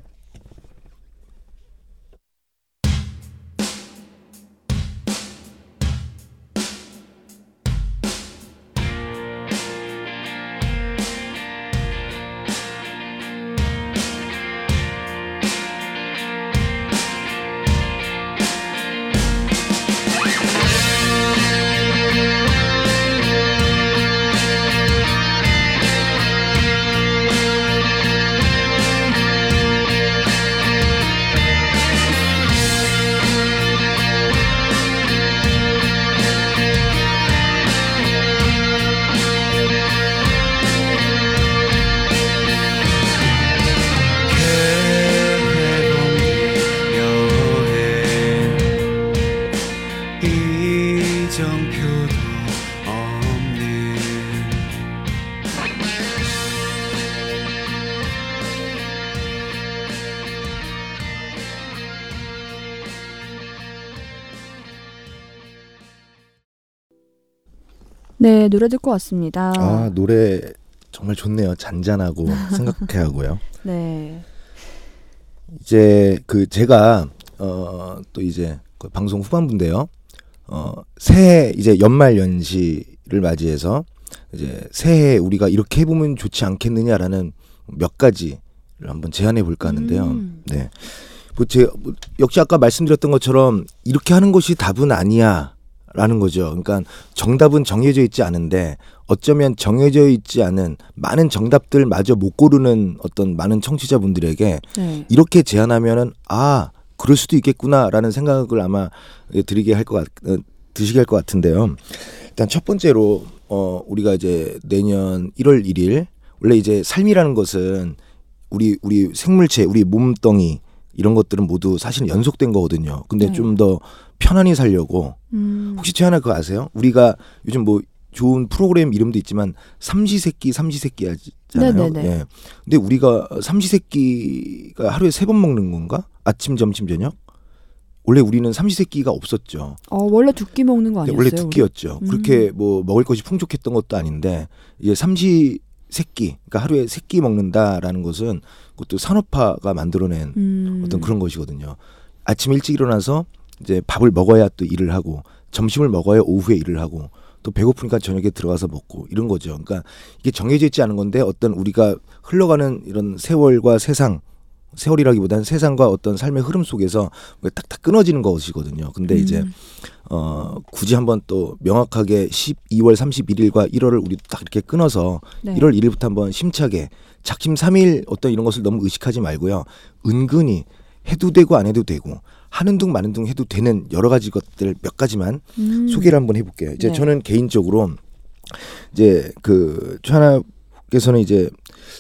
네, 노래 듣고 왔습니다. 아 노래 정말 좋네요. 잔잔하고 생각해 하고요. 네. 이제 그 제가 어 또 이제 그 방송 후반부인데요. 어 새해 이제 연말 연시를 맞이해서 이제 새해 우리가 이렇게 해보면 좋지 않겠느냐라는 몇 가지를 한번 제안해 볼까 하는데요. 음. 네. 뭐 제, 뭐 역시 아까 말씀드렸던 것처럼 이렇게 하는 것이 답은 아니야. 라는 거죠. 그러니까 정답은 정해져 있지 않은데 어쩌면 정해져 있지 않은 많은 정답들 마저 못 고르는 어떤 많은 청취자분들에게 네. 이렇게 제안하면은 아 그럴 수도 있겠구나라는 생각을 아마 드리게 할 것 같, 어, 드시게 할 것 같은데요. 일단 첫 번째로 어 우리가 이제 내년 1월 1일 원래 이제 삶이라는 것은 우리 우리 생물체 우리 몸뚱이 이런 것들은 모두 사실 연속된 거거든요. 근데 네. 좀더 편안히 살려고 음. 혹시 최하나 그거 아세요? 우리가 요즘 뭐 좋은 프로그램 이름도 있지만 삼시세끼 삼시세끼 하잖아요. 네네네. 예. 근데 우리가 삼시세끼가 하루에 세 번 먹는 건가? 아침, 점심, 저녁? 원래 우리는 삼시세끼가 없었죠. 어, 원래 두 끼 먹는 거 아니었어요? 원래 두 끼였죠. 우리? 그렇게 뭐 먹을 것이 풍족했던 것도 아닌데 이제 삼시 세끼, 그러니까 하루에 세 끼 먹는다라는 것은 그것도 산업화가 만들어낸 음. 어떤 그런 것이거든요. 아침 일찍 일어나서 이제 밥을 먹어야 또 일을 하고 점심을 먹어야 오후에 일을 하고 또 배고프니까 저녁에 들어가서 먹고 이런 거죠. 그러니까 이게 정해져 있지 않은 건데 어떤 우리가 흘러가는 이런 세월과 세상 세월이라기보다는 세상과 어떤 삶의 흐름 속에서 딱딱 끊어지는 것이거든요. 근데 이제 음. 어 굳이 한번 또 명확하게 12월 31일과 1월을 우리 딱 이렇게 끊어서 네. 1월 1일부터 한번 심차게 작심 삼일 어떤 이런 것을 너무 의식하지 말고요. 은근히 해도 되고 안 해도 되고 하는 둥 마는 둥 해도 되는 여러 가지 것들 몇 가지만 음. 소개를 한번 해볼게요. 이제 네. 저는 개인적으로 이제 그 최하나께서는 이제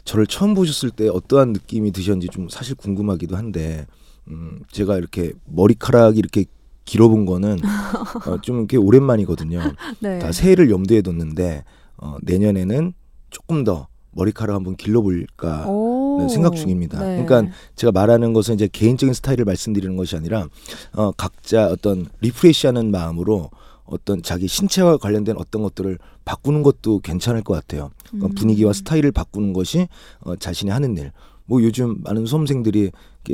저를 처음 보셨을 때 어떠한 느낌이 드셨는지 좀 사실 궁금하기도 한데 음 제가 이렇게 머리카락이 이렇게 길어본 거는 어, 좀 이렇게 오랜만이거든요. 네. 다 새해를 염두에 뒀는데 어, 내년에는 조금 더 머리카락 한번 길러볼까 생각 중입니다. 네. 그러니까 제가 말하는 것은 이제 개인적인 스타일을 말씀드리는 것이 아니라 어, 각자 어떤 리프레시하는 마음으로 어떤 자기 신체와 관련된 어떤 것들을 바꾸는 것도 괜찮을 것 같아요. 그러니까 음. 분위기와 스타일을 바꾸는 것이 어, 자신이 하는 일. 뭐 요즘 많은 수험생들이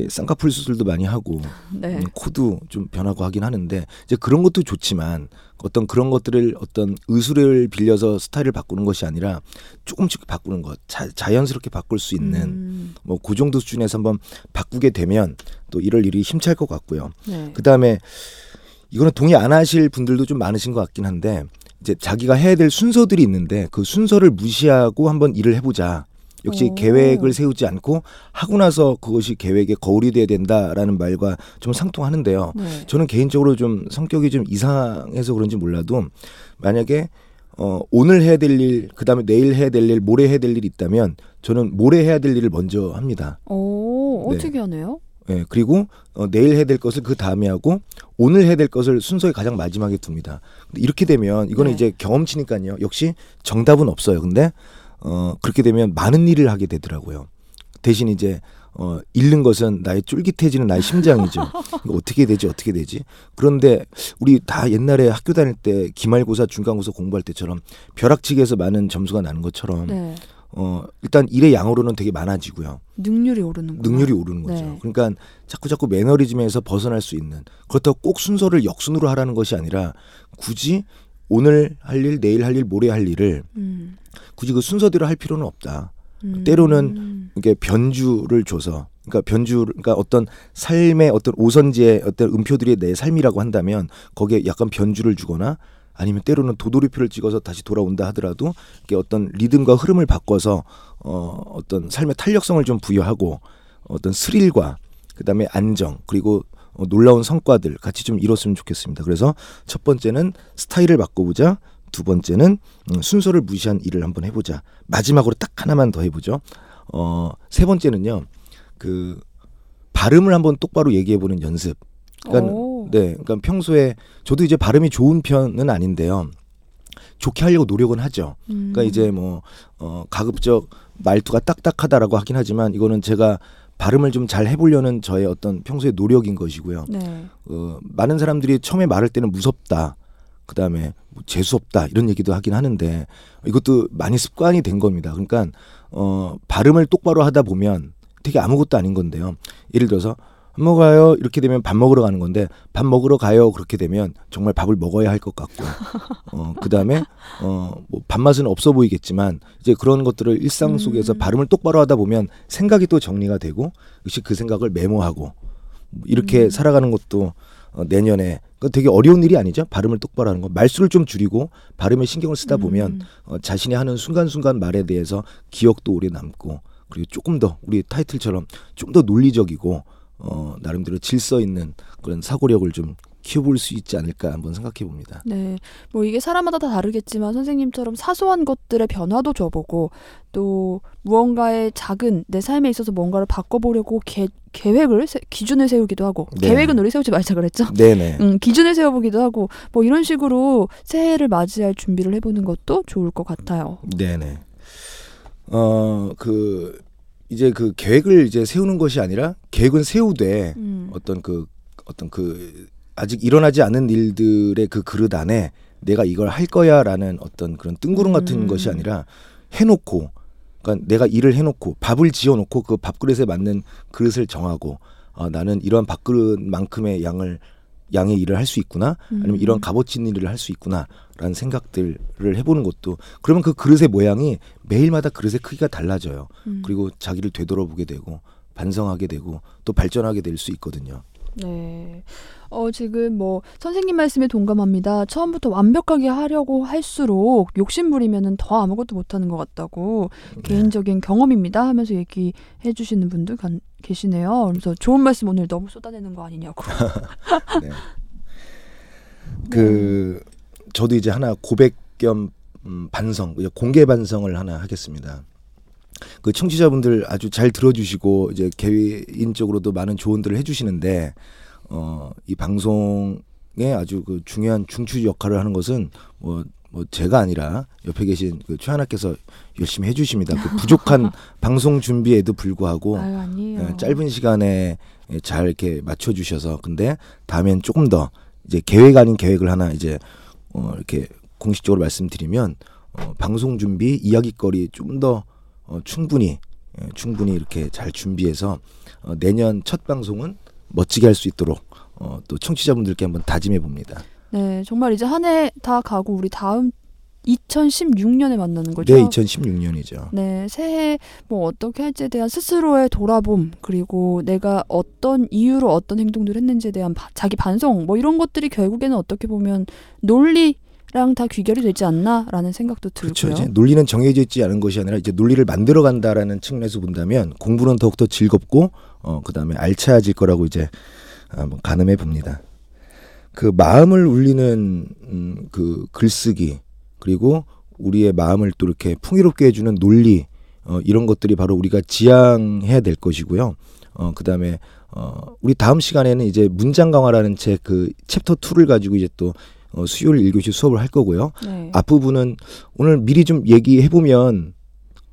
쌍꺼풀 수술도 많이 하고 네. 음, 코도 좀 변하고 하긴 하는데 이제 그런 것도 좋지만 어떤 그런 것들을 어떤 의술을 빌려서 스타일을 바꾸는 것이 아니라 조금씩 바꾸는 것 자, 자연스럽게 바꿀 수 있는 음. 뭐그 정도 수준에서 한번 바꾸게 되면 또 이럴 일이 힘찰 것 같고요. 네. 그 다음에 이거는 동의 안 하실 분들도 좀 많으신 것 같긴 한데 이제 자기가 해야 될 순서들이 있는데 그 순서를 무시하고 한번 일을 해보자. 역시 오. 계획을 세우지 않고 하고 나서 그것이 계획에 거울이 돼야 된다라는 말과 좀 상통하는데요. 네. 저는 개인적으로 좀 성격이 좀 이상해서 그런지 몰라도 만약에 어 오늘 해야 될 일, 그 다음에 내일 해야 될 일, 모레 해야 될 일이 있다면 저는 모레 해야 될 일을 먼저 합니다. 오, 네. 특이하네요. 예, 그리고 어, 내일 해야 될 것을 그 다음에 하고 오늘 해야 될 것을 순서에 가장 마지막에 둡니다. 근데 이렇게 되면 이거는 네. 이제 경험치니까요. 역시 정답은 없어요. 근데 어 그렇게 되면 많은 일을 하게 되더라고요. 대신 이제 어 잃는 것은 나의 쫄깃해지는 나의 심장이죠. 어떻게 되지? 어떻게 되지? 그런데 우리 다 옛날에 학교 다닐 때 기말고사, 중간고사 공부할 때처럼 벼락치기에서 많은 점수가 나는 것처럼 네. 어 일단 일의 양으로는 되게 많아지고요. 능률이 오르는 능률이 오르는 거죠. 네. 그러니까 자꾸 자꾸 매너리즘에서 벗어날 수 있는 그렇다고 꼭 순서를 역순으로 하라는 것이 아니라 굳이 오늘 할 일, 내일 할 일, 모레 할 일을 음. 굳이 그 순서대로 할 필요는 없다. 음. 때로는 이게 변주를 줘서 그러니까 변주 그러니까 어떤 삶의 어떤 오선지의 어떤 음표들이 내 삶이라고 한다면 거기에 약간 변주를 주거나 아니면 때로는 도돌이표를 찍어서 다시 돌아온다 하더라도 이게 어떤 리듬과 흐름을 바꿔서 어 어떤 삶의 탄력성을 좀 부여하고 어떤 스릴과 그다음에 안정 그리고 어, 놀라운 성과들 같이 좀 이뤘으면 좋겠습니다. 그래서 첫 번째는 스타일을 바꿔보자. 두 번째는 음, 순서를 무시한 일을 한번 해보자. 마지막으로 딱 하나만 더 해보죠. 어, 세 번째는요. 그 발음을 한번 똑바로 얘기해보는 연습. 그러니까 오. 네, 그러니까 평소에 저도 이제 발음이 좋은 편은 아닌데요. 좋게 하려고 노력은 하죠. 음. 그러니까 이제 뭐 어, 가급적 말투가 딱딱하다라고 하긴 하지만 이거는 제가 발음을 좀 잘 해보려는 저의 어떤 평소의 노력인 것이고요. 네. 어, 많은 사람들이 처음에 말할 때는 무섭다. 그 다음에 뭐 재수 없다 이런 얘기도 하긴 하는데 이것도 많이 습관이 된 겁니다. 그러니까 어 발음을 똑바로 하다 보면 되게 아무것도 아닌 건데요. 예를 들어서 밥 먹어요 이렇게 되면 밥 먹으러 가는 건데 밥 먹으러 가요 그렇게 되면 정말 밥을 먹어야 할 것 같고 어 그다음에 어뭐 밥맛은 없어 보이겠지만 이제 그런 것들을 일상 속에서 음. 발음을 똑바로 하다 보면 생각이 또 정리가 되고 역시 그 생각을 메모하고 이렇게 음. 살아가는 것도 어, 내년에 그 되게 어려운 일이 아니죠 발음을 똑바로 하는 거 말수를 좀 줄이고 발음에 신경을 쓰다 보면 음. 어, 자신이 하는 순간순간 말에 대해서 기억도 오래 남고 그리고 조금 더 우리 타이틀처럼 좀 더 논리적이고 어, 나름대로 질서 있는 그런 사고력을 좀 키워볼 수 있지 않을까 한번 생각해 봅니다. 네. 뭐 이게 사람마다 다 다르겠지만 선생님처럼 사소한 것들의 변화도 줘보고 또 무언가의 작은 내 삶에 있어서 뭔가를 바꿔보려고 계, 계획을 세- 기준을 세우기도 하고 네. 계획은 우리 세우지 말자 그랬죠. 네네. 음, 기준을 세워보기도 하고 뭐 이런 식으로 새해를 맞이할 준비를 해보는 것도 좋을 것 같아요. 네네. 어, 그, 이제 그 계획을 이제 세우는 것이 아니라 계획은 세우되 음. 어떤 그, 어떤 그, 아직 일어나지 않은 일들의 그 그릇 안에 내가 이걸 할 거야 라는 어떤 그런 뜬구름 같은 음. 것이 아니라 해놓고, 그러니까 내가 일을 해놓고 밥을 지어놓고 그 밥그릇에 맞는 그릇을 정하고 어, 나는 이러한 밥그릇만큼의 양을 양의 일을 할 수 있구나 아니면 음. 이런 값어치 있는 일을 할 수 있구나라는 생각들을 해보는 것도 그러면 그 그릇의 모양이 매일마다 그릇의 크기가 달라져요. 음. 그리고 자기를 되돌아보게 되고 반성하게 되고 또 발전하게 될 수 있거든요. 네. 어, 지금 뭐, 선생님 말씀에 동감합니다. 처음부터 완벽하게 하려고 할수록 욕심부리면은 더 아무것도 못하는 것 같다고 네. 개인적인 경험입니다 하면서 얘기해 주시는 분들 간- 계시네요. 그래서 좋은 말씀 오늘 너무 쏟아내는 거 아니냐고. 네. 그 저도 이제 하나 고백 겸 음, 반성, 공개 반성을 하나 하겠습니다. 그 청취자분들 아주 잘 들어주시고 이제 개인적으로도 많은 조언들을 해주시는데 어, 이 방송에 아주 그 중요한 중추 역할을 하는 것은 뭐, 뭐 제가 아니라 옆에 계신 그 최하나께서 열심히 해주십니다. 그 부족한 방송 준비에도 불구하고 아유. 예, 짧은 시간에 예, 잘 이렇게 맞춰 주셔서 근데 다음엔 조금 더 이제 계획 아닌 계획을 하나 이제 어 이렇게 공식적으로 말씀드리면 어 방송 준비 이야기거리 좀 더 어 충분히 예, 충분히 이렇게 잘 준비해서 어 내년 첫 방송은 멋지게 할 수 있도록 어 또 청취자분들께 한번 다짐해 봅니다. 네, 정말 이제 한 해 다 가고 우리 다음 2016년에 만나는 거죠. 네, 2016년이죠. 네, 새해 뭐 어떻게 할지에 대한 스스로의 돌아봄 그리고 내가 어떤 이유로 어떤 행동들을 했는지에 대한 바- 자기 반성 뭐 이런 것들이 결국에는 어떻게 보면 논리 랑 다 귀결이 되지 않나라는 생각도 들고요. 그렇죠. 이제 논리는 정해져 있지 않은 것이 아니라 이제 논리를 만들어 간다라는 측면에서 본다면 공부는 더욱더 즐겁고 어 그다음에 알차질 거라고 이제 한번 가늠해 봅니다. 그 마음을 울리는 음, 그 글쓰기 그리고 우리의 마음을 또 이렇게 풍요롭게 해주는 논리 어, 이런 것들이 바로 우리가 지향해야 될 것이고요. 어, 그 다음에 어, 우리 다음 시간에는 이제 문장 강화라는 책 그 챕터 2를 가지고 이제 또 어, 수요일 1교시 수업을 할 거고요. 네. 앞부분은 오늘 미리 좀 얘기해 보면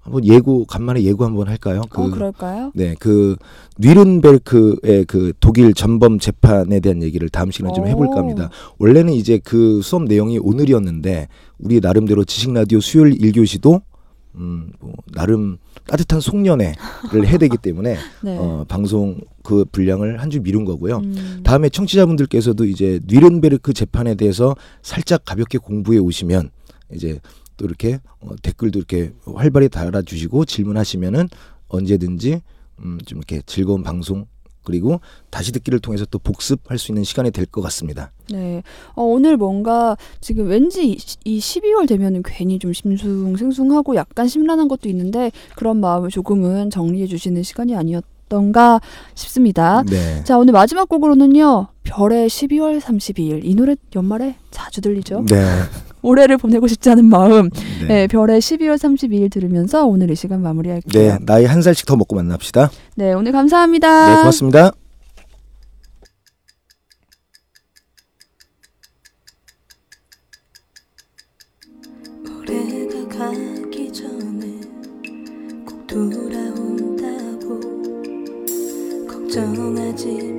한번 예고 간만에 예고 한번 할까요? 그 어, 그럴까요? 네, 그 뉘른베르크의 그 독일 전범 재판에 대한 얘기를 다음 시간에 좀 해볼까 오. 합니다. 원래는 이제 그 수업 내용이 오늘이었는데 우리 나름대로 지식 라디오 수요일 1교시도 음, 뭐 나름 따뜻한 송년회를 해야 되기 때문에 네. 어, 방송 그 분량을 한 주 미룬 거고요. 음. 다음에 청취자분들께서도 이제 뉘른베르크 재판에 대해서 살짝 가볍게 공부해 오시면 이제 또 이렇게 어, 댓글도 이렇게 활발히 달아주시고 질문하시면은 언제든지 음, 좀 이렇게 즐거운 방송 그리고 다시 듣기를 통해서 또 복습할 수 있는 시간이 될 것 같습니다. 네. 어, 오늘 뭔가 지금 왠지 이, 이 12월 되면은 괜히 좀 심숭생숭하고 약간 심란한 것도 있는데 그런 마음을 조금은 정리해 주시는 시간이 아니었던가 싶습니다. 네. 자, 오늘 마지막 곡으로는요. 별의 12월 32일. 이 노래 연말에 자주 들리죠. 네. 올해를 보내고 싶지 않은 마음. 네. 네, 별의 12월 32일 들으면서 오늘 이 시간 마무리할게요. 네, 나이 한 살씩 더 먹고 만납시다. 네, 오늘 감사합니다. 네, 고맙습니다. 올해가 가기 전에 꼭 돌아온다고 걱정하지